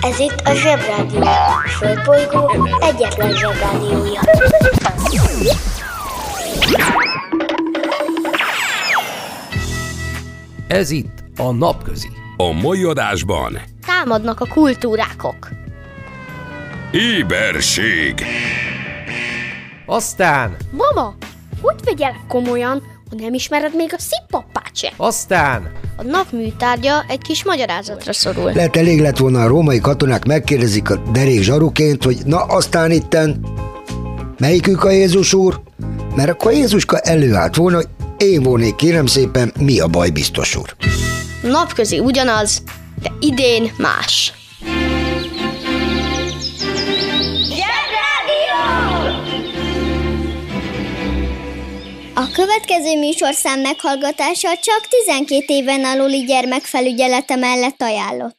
Ez itt a Zsebrádió. A Földbolygó egyetlen Zsebrádiója. Ez itt a Napközi. A mai adásban Támadnak a kultúrákok. éberség, Aztán, Mama, hogy vegyelek komolyan, ha nem ismered még a szippapát se? aztán, A nap műtárgya egy kis magyarázatra szorul. Lehet elég lett volna a római katonák megkérdezik a derék zsaruként, hogy na aztán itten, melyikük a Jézus úr? Mert akkor Jézuska előállt volna, hogy én volnék kérem szépen, mi a baj biztos úr. Napközi ugyanaz, de idén más. A következő műsorszám meghallgatása csak 12 éven aluli gyermekfelügyelete mellett ajánlott.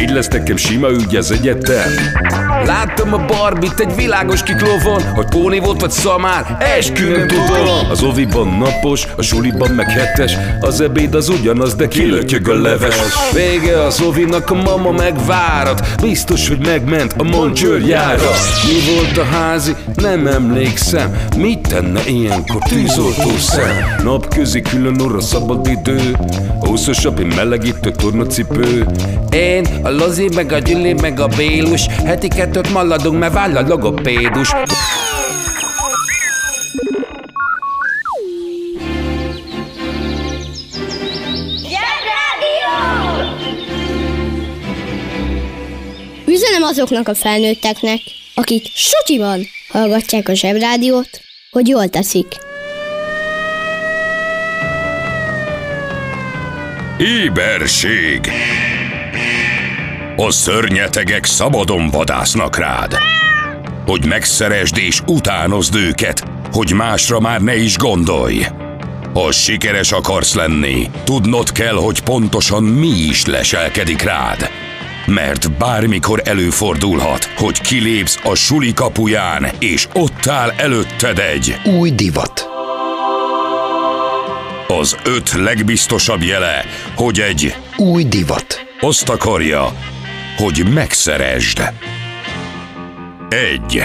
Így lesz nekem sima ügy az egyetem. Láttam a barbit egy világos kiklovon Hogy póni volt vagy szamár, esküvőn tudom Az oviban napos, a suliban meg hetes Az ebéd az ugyanaz, de kilötyög a leves. Vége az ovinak, a mama megvárat Biztos, hogy megment a moncsőrjára Mi volt a házi? Nem emlékszem. Mit tenne ilyenkor tűzoltó szem? Napközi külön orra szabad idő. Húszosabb, melegítő tornacipő. Én, a Lozi, meg a Gyüli, meg a Bélus. Heti kettőt maladunk, mert váll a logopédus. Üzenem azoknak a felnőtteknek, akik sutyiban hallgatják a zsebrádiót, hogy jól teszik. Éberség A szörnyetegek szabadon vadásznak rád Hogy megszeresd és utánozd őket Hogy másra már ne is gondolj Ha sikeres akarsz lenni Tudnod kell, hogy pontosan mi is leselkedik rád mert bármikor előfordulhat, hogy kilépsz a suli kapuján, és ott áll előtted egy Új divat. az öt legbiztosabb jele, hogy egy Új divat. azt akarja, hogy megszeresd. Egy.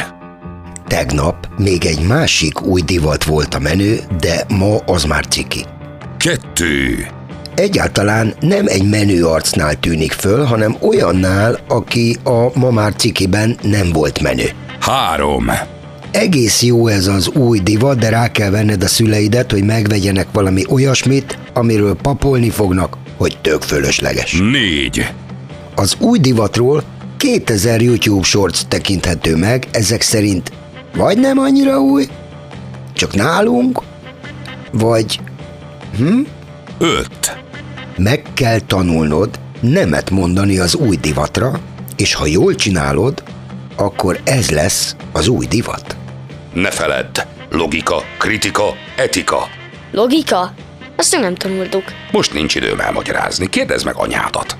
Tegnap még egy másik új divat volt a menő, de ma az már ciki. Kettő. Egyáltalán nem egy menő arcnál tűnik föl, hanem olyannál, aki a ma már cikiben nem volt menő. Három. Egész jó ez az új divat, de rá kell venned a szüleidet, hogy megvegyenek valami olyasmit, amiről papolni fognak, hogy tök fölösleges. Négy. Az új divatról 2000 YouTube shorts tekinthető meg, ezek szerint vagy nem annyira új, csak nálunk, vagy Öt. meg kell tanulnod nemet mondani az új divatra, és ha jól csinálod, akkor ez lesz az új divat. Ne feledd. Logika, kritika, etika. Logika? Azt még nem tanultuk. Most nincs időm elmagyarázni. Kérdezd meg anyádat.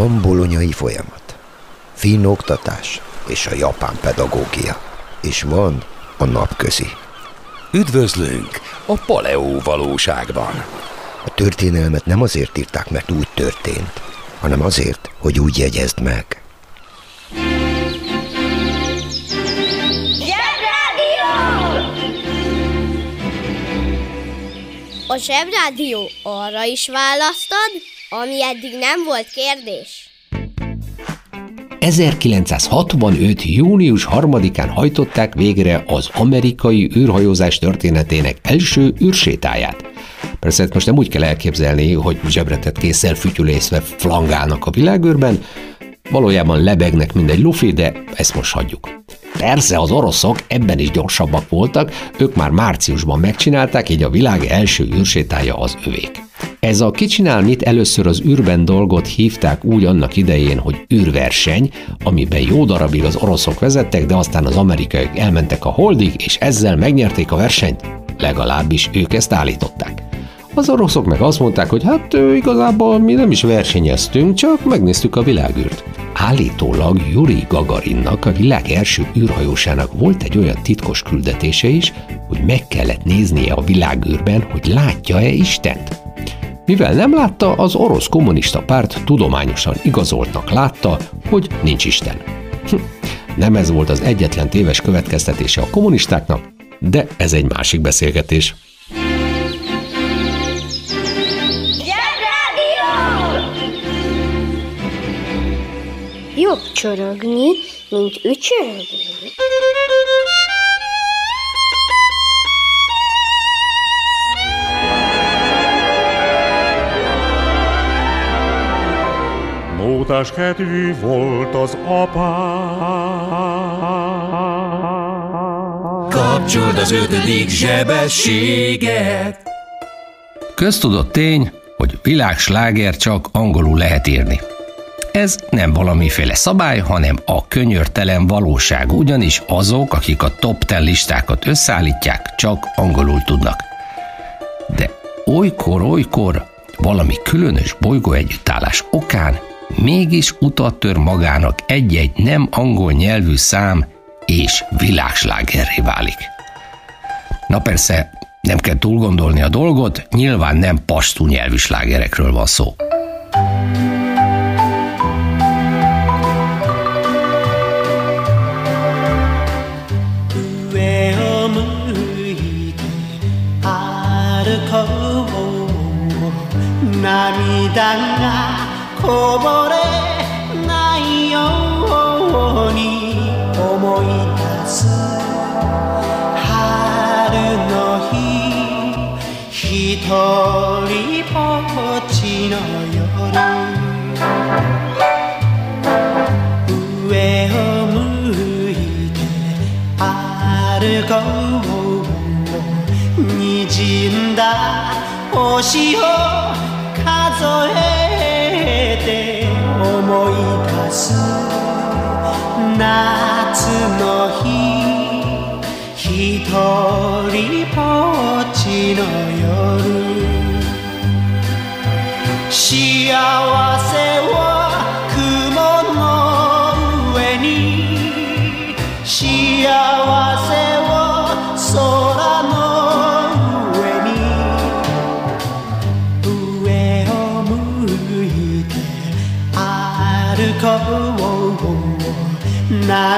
Van bolonyai folyamat, finn oktatás és a japán pedagógia, és van a napközi. Üdvözlünk a paleó valóságban. A történelmet nem azért írták, mert úgy történt, hanem azért, hogy úgy jegyezd meg. A Zsebrádió arra is választad, ami eddig nem volt kérdés. 1965. június 3-án hajtották végre az amerikai űrhajózás történetének első űrsétáját. Persze most nem úgy kell elképzelni, hogy zsebretet késszel fütyülészve flangálnak a világűrben, valójában lebegnek, mint egy lufi, de ezt most hagyjuk. Persze az oroszok ebben is gyorsabbak voltak, ők már márciusban megcsinálták, így a világ első űrsétája az övék. Ez a kicsinál mit először az űrben dolgot hívták úgy annak idején, hogy űrverseny, amiben jó darabig az oroszok vezettek, de aztán az amerikaiak elmentek a holdig, és ezzel megnyerték a versenyt. Legalábbis ők ezt állították. Az oroszok meg azt mondták, hogy hát igazából mi nem is versenyeztünk, csak megnéztük a világűrt. Állítólag Yuri Gagarinnak, a világ első űrhajósának volt egy olyan titkos küldetése is, hogy meg kellett néznie a világűrben, hogy látja-e Istent. Mivel nem látta, az orosz kommunista párt tudományosan igazoltnak látta, hogy nincs Isten. Hm, nem ez volt az egyetlen téves következtetése a kommunistáknak, de ez egy másik beszélgetés. Jobb csorogni, mint ücsörögni. Mótás kedvű volt az apám. Kapcsold az ötödik zsebességet. Köztudott tény, hogy világsláger csak angolul lehet írni. Ez nem valamiféle szabály, hanem a könyörtelen valóság, ugyanis azok, akik a top 10 listákat összeállítják, csak angolul tudnak. De olykor-olykor valami különös bolygó együttállás okán mégis utat tör magának egy-egy nem angol nyelvű szám, és világslágerré válik. Na persze, nem kell túl gondolni a dolgot, nyilván nem pastú nyelvű slágerekről van szó. こぼれないように。思い出す。春の日ひとりぼっちの夜。上を向いて歩こう。にじんだ星を数えす夏の日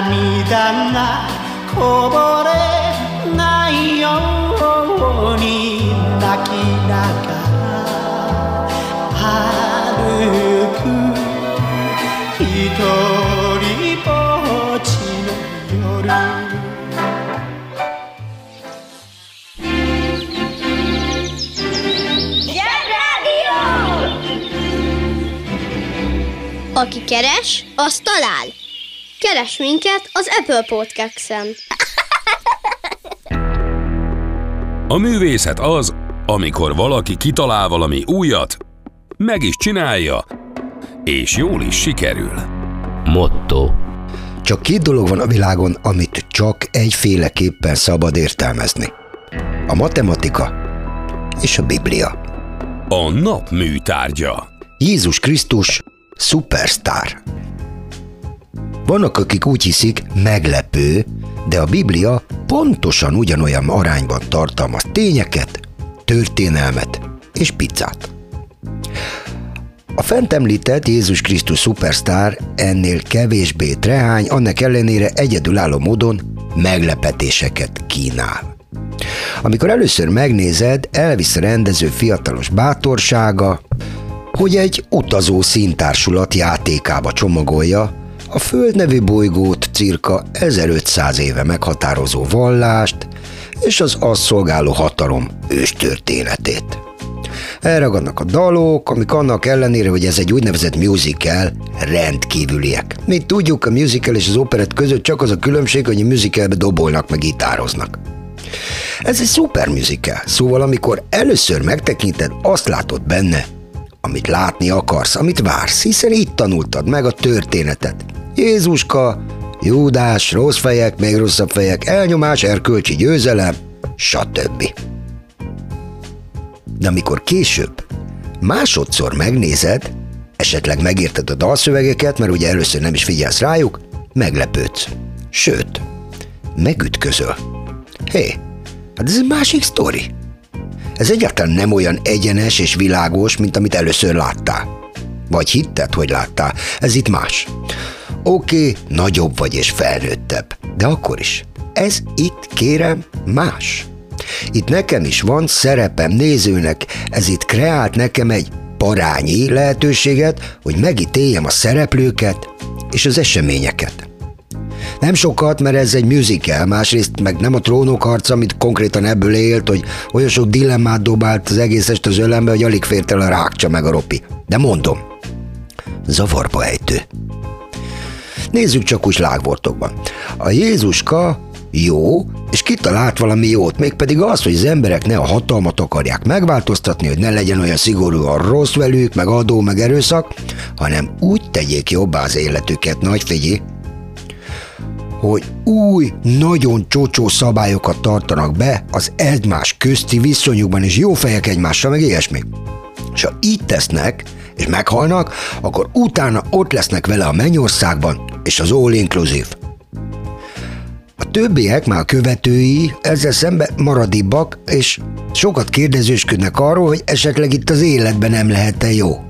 涙がこぼれないように泣きながら歩く一人ぼっちの夜 Aki keres, az talál. Keres minket az Apple Podcast-en. A művészet az, amikor valaki kitalál valami újat, meg is csinálja, és jól is sikerül. Motto. Csak két dolog van a világon, amit csak egyféleképpen szabad értelmezni. A matematika és a Biblia. A nap műtárgya. Jézus Krisztus Superstar. Vannak, akik úgy hiszik, meglepő, de a Biblia pontosan ugyanolyan arányban tartalmaz tényeket, történelmet és pizzát. A fent említett Jézus Krisztus szupersztár ennél kevésbé trehány, annak ellenére egyedülálló módon meglepetéseket kínál. Amikor először megnézed, elvisz a rendező fiatalos bátorsága, hogy egy utazó színtársulat játékába csomagolja a Föld nevű bolygót cirka 1500 éve meghatározó vallást és az azt szolgáló hatalom őstörténetét. Elragadnak a dalok, amik annak ellenére, hogy ez egy úgynevezett musical, rendkívüliek. Mint tudjuk, a musical és az operett között csak az a különbség, hogy a musicalbe dobolnak meg gitároznak. Ez egy szuper musical, szóval amikor először megtekinted, azt látod benne, amit látni akarsz, amit vársz, hiszen itt tanultad meg a történetet. Jézuska, Júdás, rossz fejek, még rosszabb fejek, elnyomás, erkölcsi győzelem, stb. De amikor később másodszor megnézed, esetleg megérted a dalszövegeket, mert ugye először nem is figyelsz rájuk, meglepődsz. Sőt, megütközöl. Hé, hát ez egy másik sztori. Ez egyáltalán nem olyan egyenes és világos, mint amit először láttál. Vagy hitted, hogy láttál. Ez itt más. Oké, okay, nagyobb vagy és felnőttebb, de akkor is. Ez itt, kérem, más. Itt nekem is van szerepem nézőnek, ez itt kreált nekem egy parányi lehetőséget, hogy megítéljem a szereplőket és az eseményeket. Nem sokat, mert ez egy musical, másrészt meg nem a trónok harca, amit konkrétan ebből élt, hogy olyan sok dilemmát dobált az egész est az ölembe, hogy alig fért el a rákcsa meg a ropi. De mondom, zavarba ejtő. Nézzük csak úgy lágvortokban. A Jézuska jó, és kitalált valami jót, mégpedig az, hogy az emberek ne a hatalmat akarják megváltoztatni, hogy ne legyen olyan szigorúan rossz velük, meg adó, meg erőszak, hanem úgy tegyék jobbá az életüket, nagy figyelj, hogy új, nagyon csocsó szabályokat tartanak be az egymás közti viszonyukban, és jó fejek egymással, meg ilyesmi. És ha így tesznek, és meghalnak, akkor utána ott lesznek vele a mennyországban, és az all inclusive. A többiek, már a követői, ezzel szemben maradibbak, és sokat kérdezősködnek arról, hogy esetleg itt az életben nem lehet-e jó.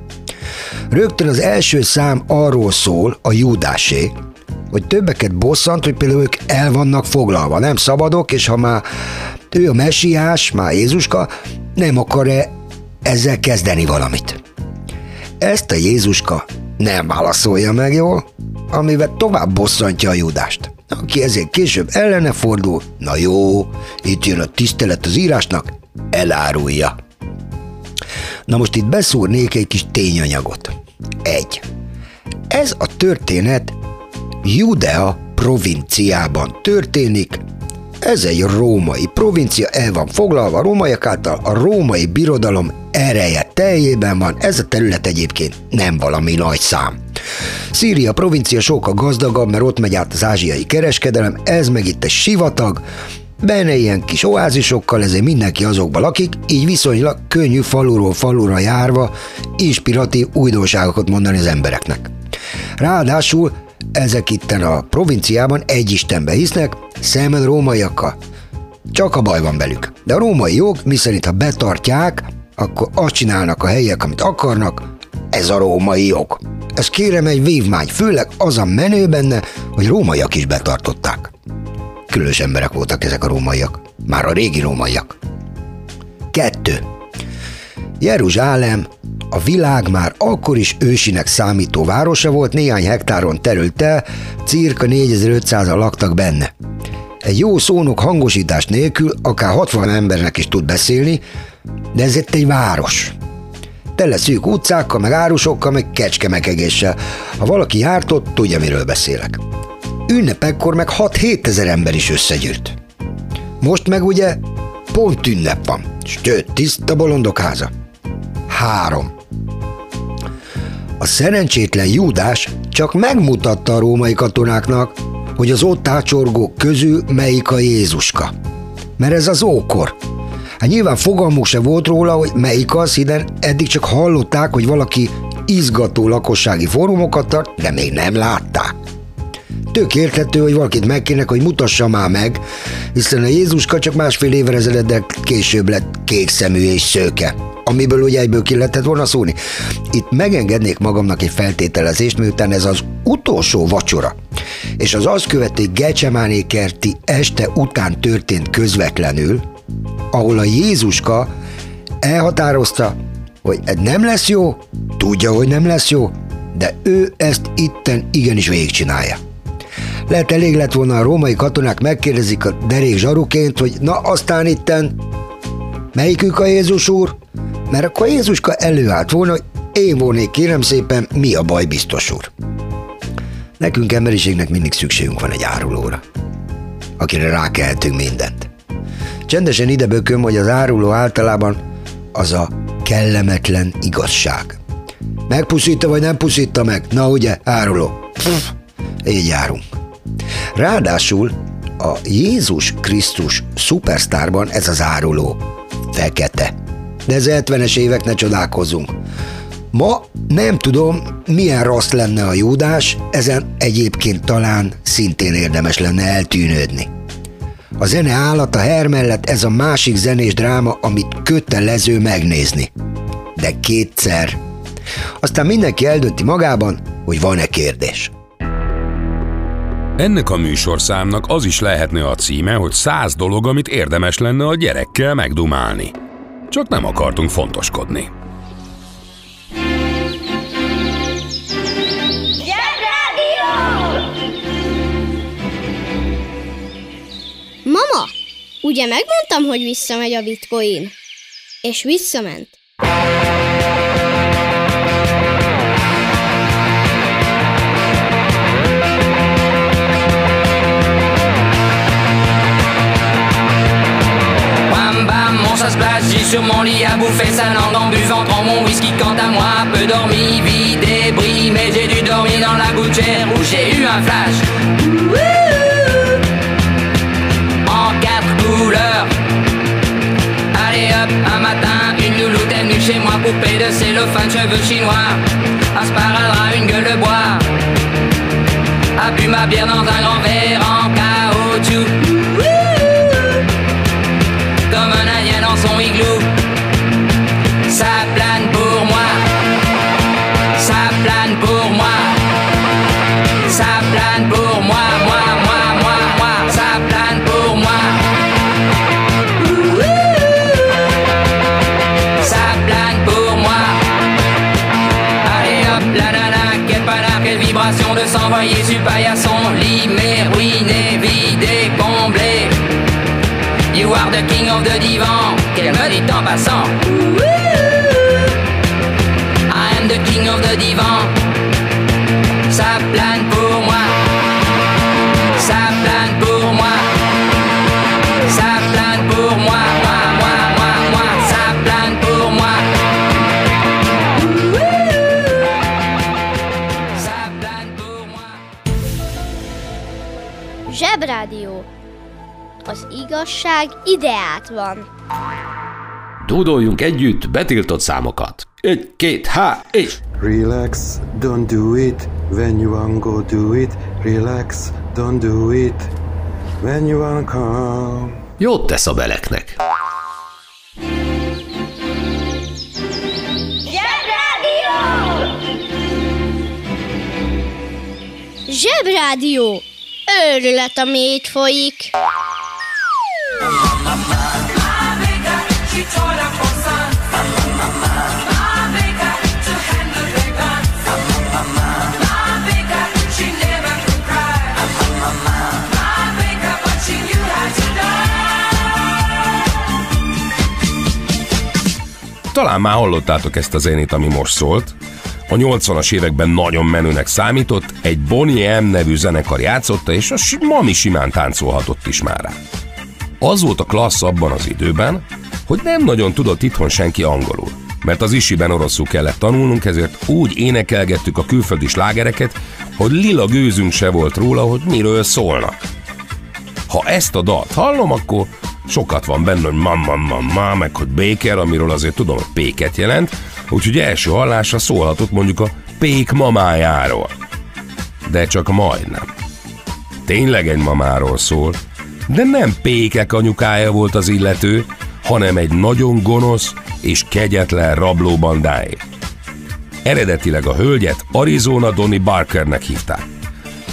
Rögtön az első szám arról szól, a Júdásé, hogy többeket bosszant, hogy például ők el vannak foglalva, nem szabadok, és ha már ő a messiás, már Jézuska, nem akar-e ezzel kezdeni valamit. Ezt a Jézuska nem válaszolja meg jól, amivel tovább bosszantja a Judást, aki ezért később ellene fordul, na jó, itt jön a tisztelet az írásnak, elárulja. Na most itt beszúrnék egy kis tényanyagot. Egy. Ez a történet Judea provinciában történik, ez egy római provincia, el van foglalva a rómaiak által, a római birodalom ereje teljében van, ez a terület egyébként nem valami nagy szám. Szíria provincia sokkal gazdagabb, mert ott megy át az ázsiai kereskedelem, ez meg itt egy sivatag, benne ilyen kis oázisokkal, ezért mindenki azokba lakik, így viszonylag könnyű faluról falura járva inspiratív újdonságokat mondani az embereknek. Ráadásul ezek itten a provinciában egy istenbe hisznek, szemben rómaiakkal. Csak a baj van velük. De a római jog, miszerint ha betartják, akkor azt csinálnak a helyiek, amit akarnak, ez a római jog. Ez kérem egy vívmány, főleg az a menő benne, hogy rómaiak is betartották. Különös emberek voltak ezek a rómaiak. Már a régi rómaiak. Kettő. Jeruzsálem a világ már akkor is ősinek számító városa volt, néhány hektáron terült el, cirka 4500-an laktak benne. Egy jó szónok hangosítás nélkül akár 60 embernek is tud beszélni, de ez itt egy város. Tele szűk utcákkal, meg árusokkal, meg kecskemekegéssel. Ha valaki járt ott, tudja, miről beszélek. Ünnepekkor meg 6-7 ezer ember is összegyűlt. Most meg ugye pont ünnep van, sőt, tiszta bolondok háza. Három. A szerencsétlen Júdás csak megmutatta a római katonáknak, hogy az ott ácsorgók közül melyik a Jézuska. Mert ez az ókor. Hát nyilván fogalmuk se volt róla, hogy melyik az, hiszen eddig csak hallották, hogy valaki izgató lakossági fórumokat tart, de még nem látták. Tök érthető, hogy valakit megkérnek, hogy mutassa már meg, hiszen a Jézuska csak másfél évre ezereddel később lett kék szemű és szőke amiből ugye egyből ki lehetett volna szólni. Itt megengednék magamnak egy feltételezést, miután ez az utolsó vacsora, és az azt követő Gecsemáné kerti este után történt közvetlenül, ahol a Jézuska elhatározta, hogy ez nem lesz jó, tudja, hogy nem lesz jó, de ő ezt itten igenis végigcsinálja. Lehet elég lett volna a római katonák megkérdezik a derék zsaruként, hogy na aztán itten melyikük a Jézus úr? Mert akkor Jézuska előállt volna, hogy én volnék kérem szépen, mi a baj biztos úr. Nekünk emberiségnek mindig szükségünk van egy árulóra, akire rákelhetünk mindent. Csendesen ide bököm, hogy az áruló általában az a kellemetlen igazság. Megpuszítta vagy nem puszítta meg? Na ugye, áruló. Pff, így járunk. Ráadásul a Jézus Krisztus szupersztárban ez az áruló fekete. De ez 70-es évek ne csodálkozunk. Ma nem tudom, milyen rossz lenne a Júdás, ezen egyébként talán szintén érdemes lenne eltűnődni. A zene állat a her mellett ez a másik zenés dráma, amit kötelező megnézni. De kétszer. Aztán mindenki eldönti magában, hogy van-e kérdés. Ennek a műsorszámnak az is lehetne a címe, hogy száz dolog, amit érdemes lenne a gyerekkel megdumálni. Csak nem akartunk fontoskodni. Ugye megmondtam, hogy visszamegy a bitcoin? És visszament. J'ai sur mon lit à bouffer sa langue en buvant trop mon whisky quant à moi peu dormi, vie débris, mais j'ai dû dormir dans la gouttière où j'ai eu un flash. En chez moi, poupée de cellophane, cheveux chinois. Un sparadrap, une gueule de bois. A bu ma bière dans un grand verre en caoutchouc. Vibration de s'envoyer sur paillasson. Limé, ruiné, vidé, comblé. You are the king of the divan. Qu'elle me dit en passant? Ideát van. Dúdoljunk együtt betiltott számokat. Egy, két, há, és... Relax, don't do it. When you wanna go do it. Relax, don't do it. When you wanna come. Jót tesz a beleknek. Zsebrádió. Őrület, ami itt folyik. Talán már hallottátok ezt a zenét, ami most szólt. A 80-as években nagyon menőnek számított, egy Bonnie M nevű zenekar játszotta, és a mami simán táncolhatott is már. Az volt a klassz abban az időben, hogy nem nagyon tudott itthon senki angolul. Mert az isiben oroszul kellett tanulnunk, ezért úgy énekelgettük a külföldi slágereket, hogy lila gőzünk se volt róla, hogy miről szólnak. Ha ezt a dalt hallom, akkor sokat van benne, hogy mamma, mamma, meg hogy Baker, amiről azért tudom, hogy péket jelent, Úgyhogy első hallásra szólhatott mondjuk a pék mamájáról. De csak majdnem. Tényleg egy mamáról szól, de nem pékek anyukája volt az illető, hanem egy nagyon gonosz és kegyetlen rablóbandáé. Eredetileg a hölgyet Arizona Donny Barkernek hívták,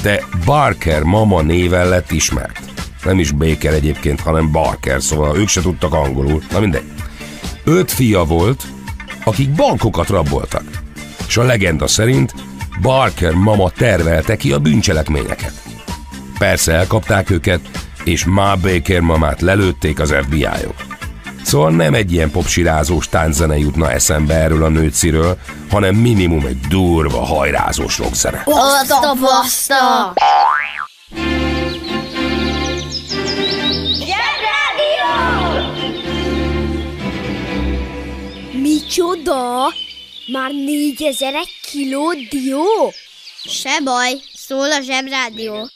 de Barker mama néven lett ismert. Nem is Baker egyébként, hanem Barker, szóval ők se tudtak angolul, na mindegy. Öt fia volt, akik bankokat raboltak, és a legenda szerint Barker mama tervelte ki a bűncselekményeket. Persze elkapták őket, és Ma Baker mamát lelőtték az FBI-ok. Szóval nem egy ilyen popsirázós tánczene jutna eszembe erről a nőciről, hanem minimum egy durva, hajrázós rockzene. Baszta, baszta! Micsoda? Már négyezer kiló dió? Se baj, szól a zsebrádió.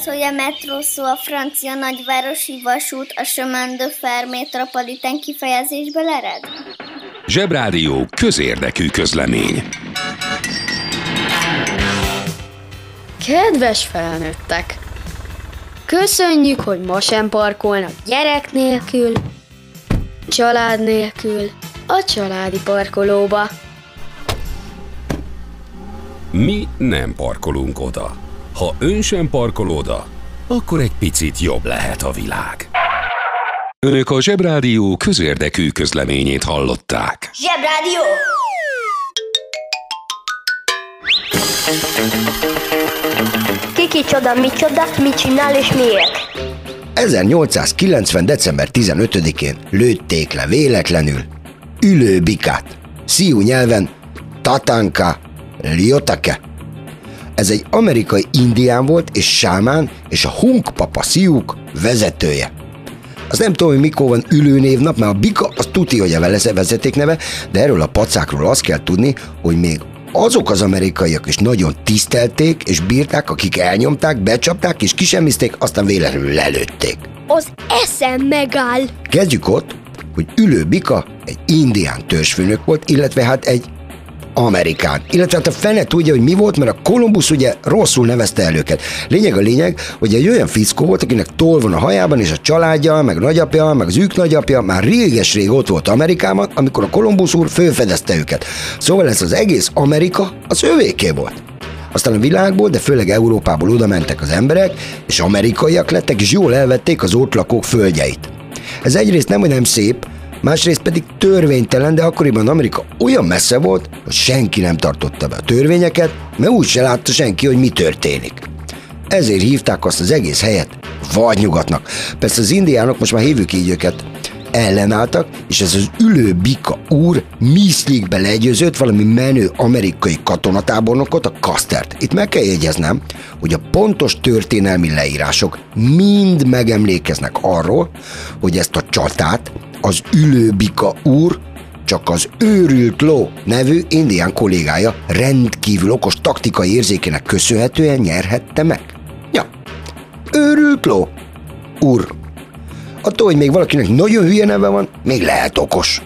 Tudtad, hogy a metró szó a francia nagyvárosi vasút a chemin de fer metropolitán kifejezésből ered? Zsebrádió közérdekű közlemény. Kedves felnőttek! Köszönjük, hogy ma sem parkolnak gyerek nélkül, család nélkül, a családi parkolóba. Mi nem parkolunk oda. Ha ön sem parkol oda, akkor egy picit jobb lehet a világ. Önök a Zsebrádió közérdekű közleményét hallották. Zsebrádió! Kiki csoda, mi csoda, mit csinál és miért? 1890. december 15-én lőtték le véletlenül ülőbikát. Sziú nyelven Tatanka Liotake. Ez egy amerikai indián volt és sámán és a Hunk Papa Sziúk vezetője. Az nem tudom, hogy mikor van ülőnévnap, mert a bika az tuti, hogy a vezetékneve, de erről a pacákról azt kell tudni, hogy még azok az amerikaiak is nagyon tisztelték és bírták, akik elnyomták, becsapták és kisemmizték, aztán véletlenül lelőtték. Az eszem megáll. Kezdjük ott, hogy ülő bika egy indián törzsfőnök volt, illetve hát egy amerikán. Illetve hát a fene tudja, hogy mi volt, mert a Kolumbusz ugye rosszul nevezte el őket. Lényeg a lényeg, hogy egy olyan fickó volt, akinek toll van a hajában, és a családja, meg nagyapja, meg az ők nagyapja már réges-rég ott volt Amerikában, amikor a Kolumbusz úr fölfedezte őket. Szóval ez az egész Amerika az övéké volt. Aztán a világból, de főleg Európából oda mentek az emberek, és amerikaiak lettek, és jól elvették az ott lakók földjeit. Ez egyrészt nem, hogy nem szép, másrészt pedig törvénytelen, de akkoriban Amerika olyan messze volt, hogy senki nem tartotta be a törvényeket, mert úgy se látta senki, hogy mi történik. Ezért hívták azt az egész helyet vadnyugatnak. Persze az indiánok, most már hívjuk így őket, ellenálltak, és ez az ülő bika úr Miszlikbe legyőzött valami menő amerikai katonatábornokot, a Kastert. Itt meg kell jegyeznem, hogy a pontos történelmi leírások mind megemlékeznek arról, hogy ezt a csatát az ülő bika úr csak az őrült ló nevű indián kollégája rendkívül okos taktikai érzékének köszönhetően nyerhette meg. Ja, őrült Jutló? Úr. Attól, hogy még valakinek nagyon hülye neve van, még lehet okos.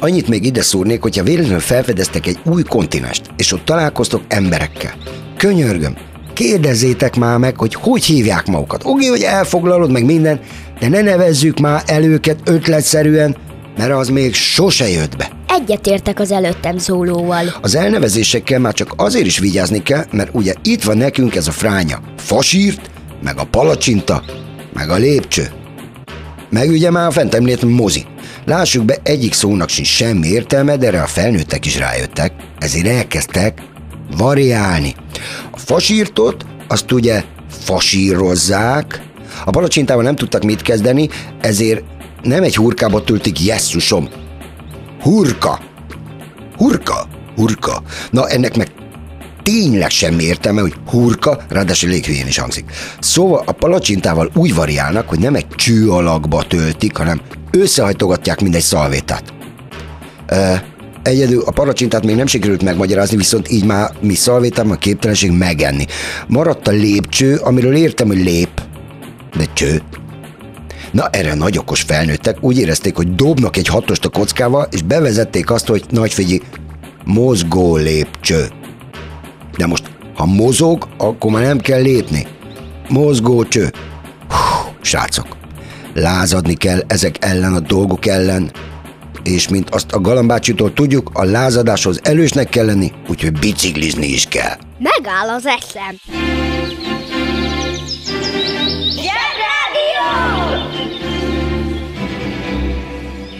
Annyit még ide szúrnék, hogyha véletlenül felfedeztek egy új kontinest, és ott találkoztok emberekkel. Könyörgöm, kérdezzétek már meg, hogy hogy hívják magukat. Oké, hogy elfoglalod meg minden, de ne nevezzük már el őket ötletszerűen, mert az még sose jött be. Egyetértek az előttem szólóval. Az elnevezésekkel már csak azért is vigyázni kell, mert ugye itt van nekünk ez a fránya. Fasírt, meg a palacsinta, meg a lépcső. Meg ugye már a fent említ mozi. Lássuk be, egyik szónak sincs semmi értelme, de erre a felnőttek is rájöttek, ezért elkezdtek variálni. A fasírtot azt ugye fasírozzák, a palacsintával nem tudtak mit kezdeni, ezért nem egy hurkába töltik jesszusom. Hurka. Hurka. Hurka. Na ennek meg tényleg semmi értelme, hogy hurka, ráadásul léghülyén is hangzik. Szóval a palacsintával úgy variálnak, hogy nem egy cső alakba töltik, hanem összehajtogatják mindegy szalvétát. E, egyedül a palacsintát még nem sikerült megmagyarázni, viszont így már mi szalvétám a képtelenség megenni. Maradt a lépcső, amiről értem, hogy lép, de cső. Na erre nagy okos felnőttek úgy érezték, hogy dobnak egy hatost a kockával, és bevezették azt, hogy nagy mozgó lépcső. De most, ha mozog, akkor már nem kell lépni. Mozgó cső. Hú, srácok, lázadni kell ezek ellen a dolgok ellen, és mint azt a galambácsitól tudjuk, a lázadáshoz elősnek kell lenni, úgyhogy biciklizni is kell. Megáll az eszem.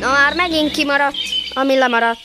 Na már megint kimaradt, ami lemaradt.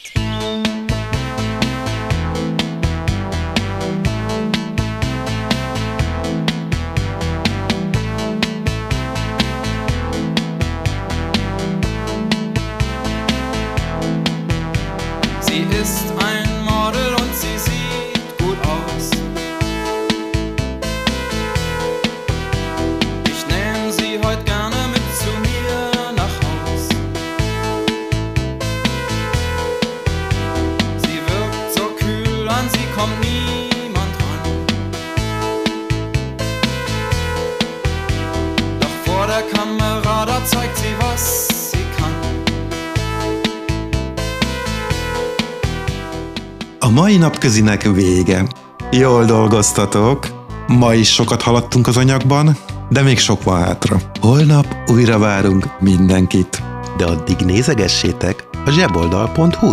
Mai napközinek vége. Jól dolgoztatok. Ma is sokat haladtunk az anyagban, de még sok van hátra. Holnap újra várunk mindenkit. De addig nézegessétek a zseboldal.hu-t.